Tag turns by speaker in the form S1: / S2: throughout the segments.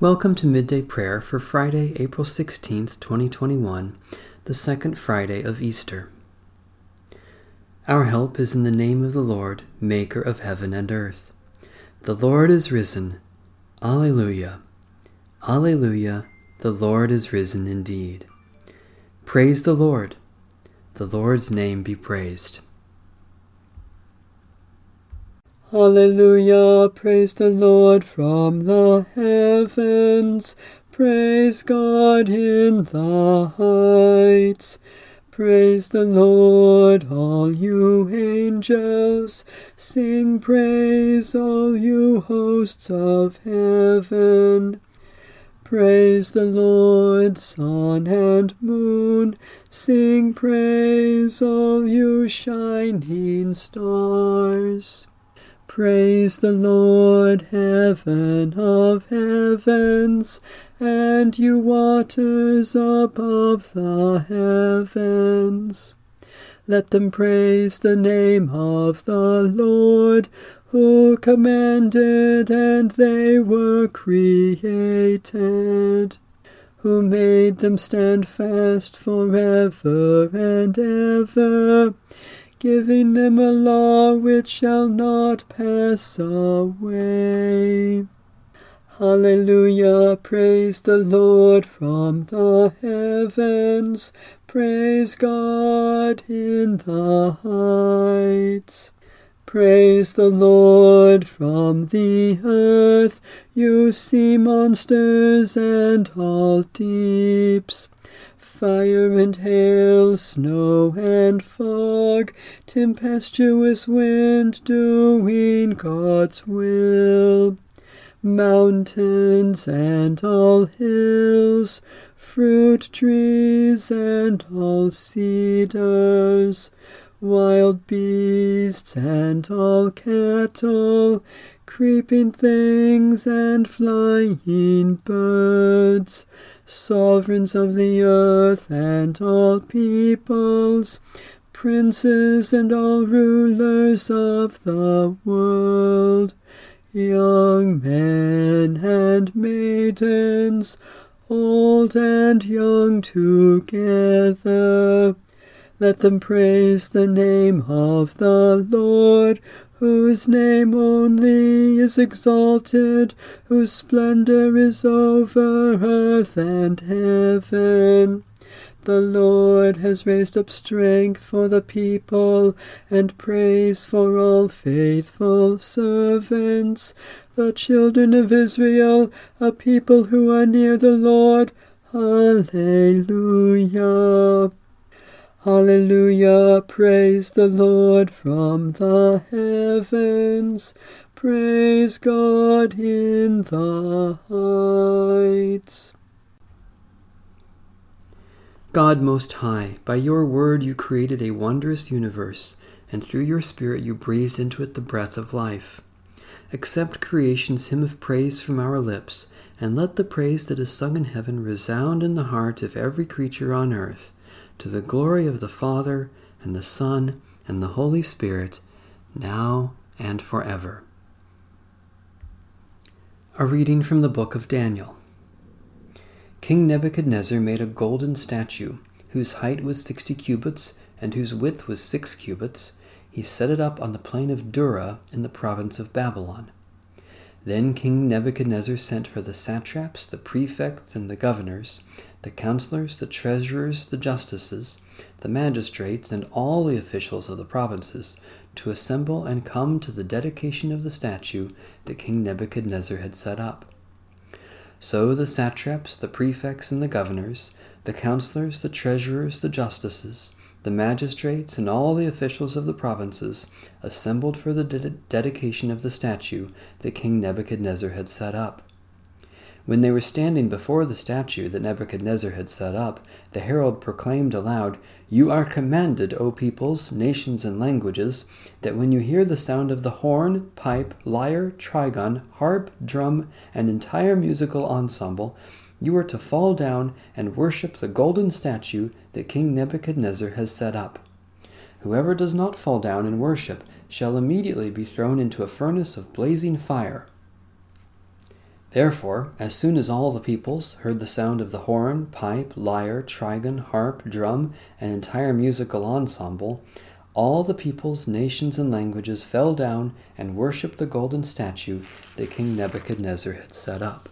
S1: Welcome to Midday Prayer for Friday, April 16th, 2021, the second Friday of Easter. Our help is in the name of the Lord, Maker of heaven and earth. The Lord is risen. Alleluia. Alleluia. The Lord is risen indeed. Praise the Lord. The Lord's name be praised.
S2: Hallelujah, praise the Lord from the heavens, praise God in the heights. Praise the Lord, all you angels, sing praise, all you hosts of heaven. Praise the Lord, sun and moon, sing praise, all you shining stars. Praise the Lord, heaven of heavens, and you waters above the heavens. Let them praise the name of the Lord, who commanded and they were created, who made them stand fast forever and ever giving them a law which shall not pass away. Hallelujah, praise the Lord from the heavens, praise God in the heights. Praise the Lord from the earth, you sea monsters and all deeps fire and hail, snow and fog, tempestuous wind doing God's will. Mountains and all hills, fruit trees and all cedars, wild beasts and all cattle, creeping things and flying birds sovereigns of the earth and all peoples, princes and all rulers of the world, young men and maidens, old and young together. Let them praise the name of the Lord, whose name only is exalted, whose splendor is over earth and heaven. The Lord has raised up strength for the people, and praise for all faithful servants, the children of Israel, a people who are near the Lord. Alleluia. Hallelujah, praise the Lord from the heavens, praise God in the heights.
S1: God Most High, by your word you created a wondrous universe, and through your Spirit you breathed into it the breath of life. Accept creation's hymn of praise from our lips, and let the praise that is sung in heaven resound in the heart of every creature on earth to the glory of the Father, and the Son, and the Holy Spirit, now and forever. A reading from the book of Daniel. King Nebuchadnezzar made a golden statue, whose height was sixty cubits, and whose width was six cubits. He set it up on the plain of Dura in the province of Babylon. Then King Nebuchadnezzar sent for the satraps, the prefects, and the governors, the counselors, the treasurers, the justices, the magistrates, and all the officials of the provinces to assemble and come to the dedication of the statue that King Nebuchadnezzar had set up. So the satraps, the prefects, and the governors, the counselors, the treasurers, the justices, the magistrates, and all the officials of the provinces assembled for the de- dedication of the statue that King Nebuchadnezzar had set up. When they were standing before the statue that Nebuchadnezzar had set up, the herald proclaimed aloud, You are commanded, O peoples, nations, and languages, that when you hear the sound of the horn, pipe, lyre, trigon, harp, drum, and entire musical ensemble, you are to fall down and worship the golden statue that King Nebuchadnezzar has set up. Whoever does not fall down and worship shall immediately be thrown into a furnace of blazing fire. Therefore, as soon as all the peoples heard the sound of the horn, pipe, lyre, trigon, harp, drum, and entire musical ensemble, all the peoples, nations, and languages fell down and worshipped the golden statue that King Nebuchadnezzar had set up.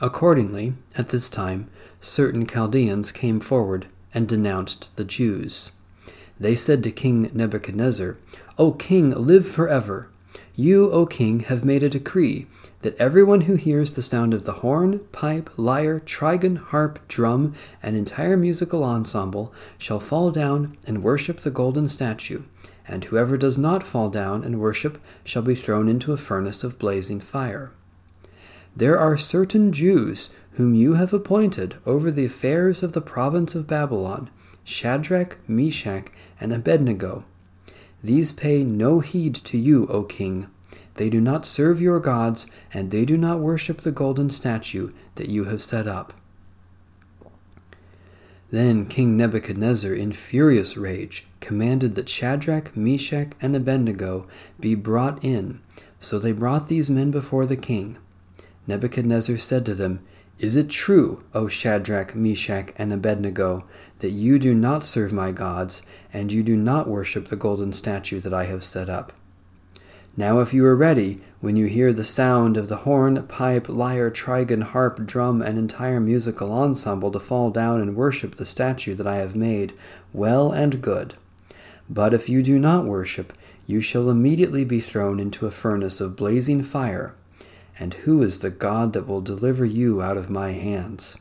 S1: Accordingly, at this time, certain Chaldeans came forward and denounced the Jews. They said to King Nebuchadnezzar, O king, live forever! You, O king, have made a decree that everyone who hears the sound of the horn, pipe, lyre, trigon, harp, drum, and entire musical ensemble shall fall down and worship the golden statue, and whoever does not fall down and worship shall be thrown into a furnace of blazing fire. There are certain Jews whom you have appointed over the affairs of the province of Babylon, Shadrach, Meshach, and Abednego these pay no heed to you, O king. They do not serve your gods, and they do not worship the golden statue that you have set up. Then King Nebuchadnezzar, in furious rage, commanded that Shadrach, Meshach, and Abednego be brought in. So they brought these men before the king. Nebuchadnezzar said to them, is it true, O Shadrach, Meshach, and Abednego, that you do not serve my gods, and you do not worship the golden statue that I have set up? Now, if you are ready, when you hear the sound of the horn, pipe, lyre, trigon, harp, drum, and entire musical ensemble to fall down and worship the statue that I have made, well and good. But if you do not worship, you shall immediately be thrown into a furnace of blazing fire and who is the God that will deliver you out of my hands?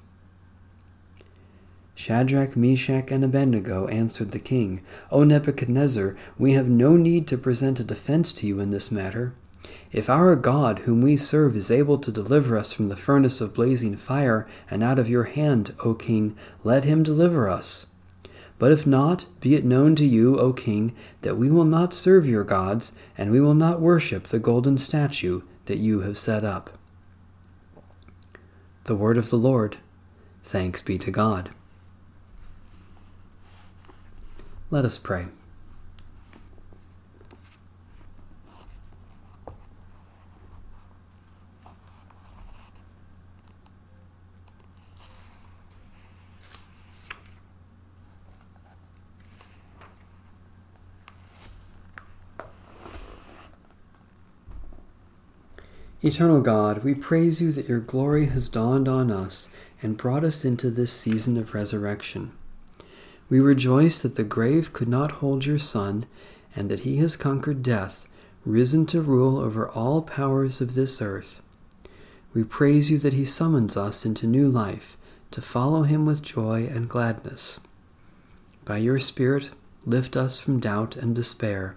S1: Shadrach, Meshach, and Abednego answered the king, O Nebuchadnezzar, we have no need to present a defense to you in this matter. If our God, whom we serve, is able to deliver us from the furnace of blazing fire and out of your hand, O king, let him deliver us. But if not, be it known to you, O king, that we will not serve your gods, and we will not worship the golden statue that you have set up. The word of the Lord. Thanks be to God. Let us pray. Eternal God, we praise you that your glory has dawned on us and brought us into this season of resurrection. We rejoice that the grave could not hold your Son, and that he has conquered death, risen to rule over all powers of this earth. We praise you that he summons us into new life, to follow him with joy and gladness. By your Spirit, lift us from doubt and despair,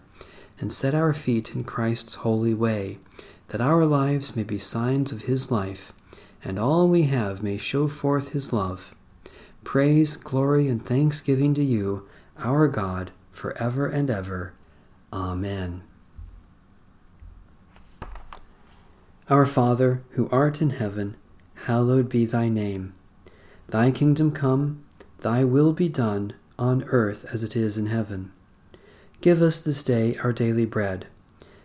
S1: and set our feet in Christ's holy way that our lives may be signs of his life, and all we have may show forth his love. Praise, glory, and thanksgiving to you, our God, for ever and ever. Amen. Our Father, who art in heaven, hallowed be thy name. Thy kingdom come, thy will be done, on earth as it is in heaven. Give us this day our daily bread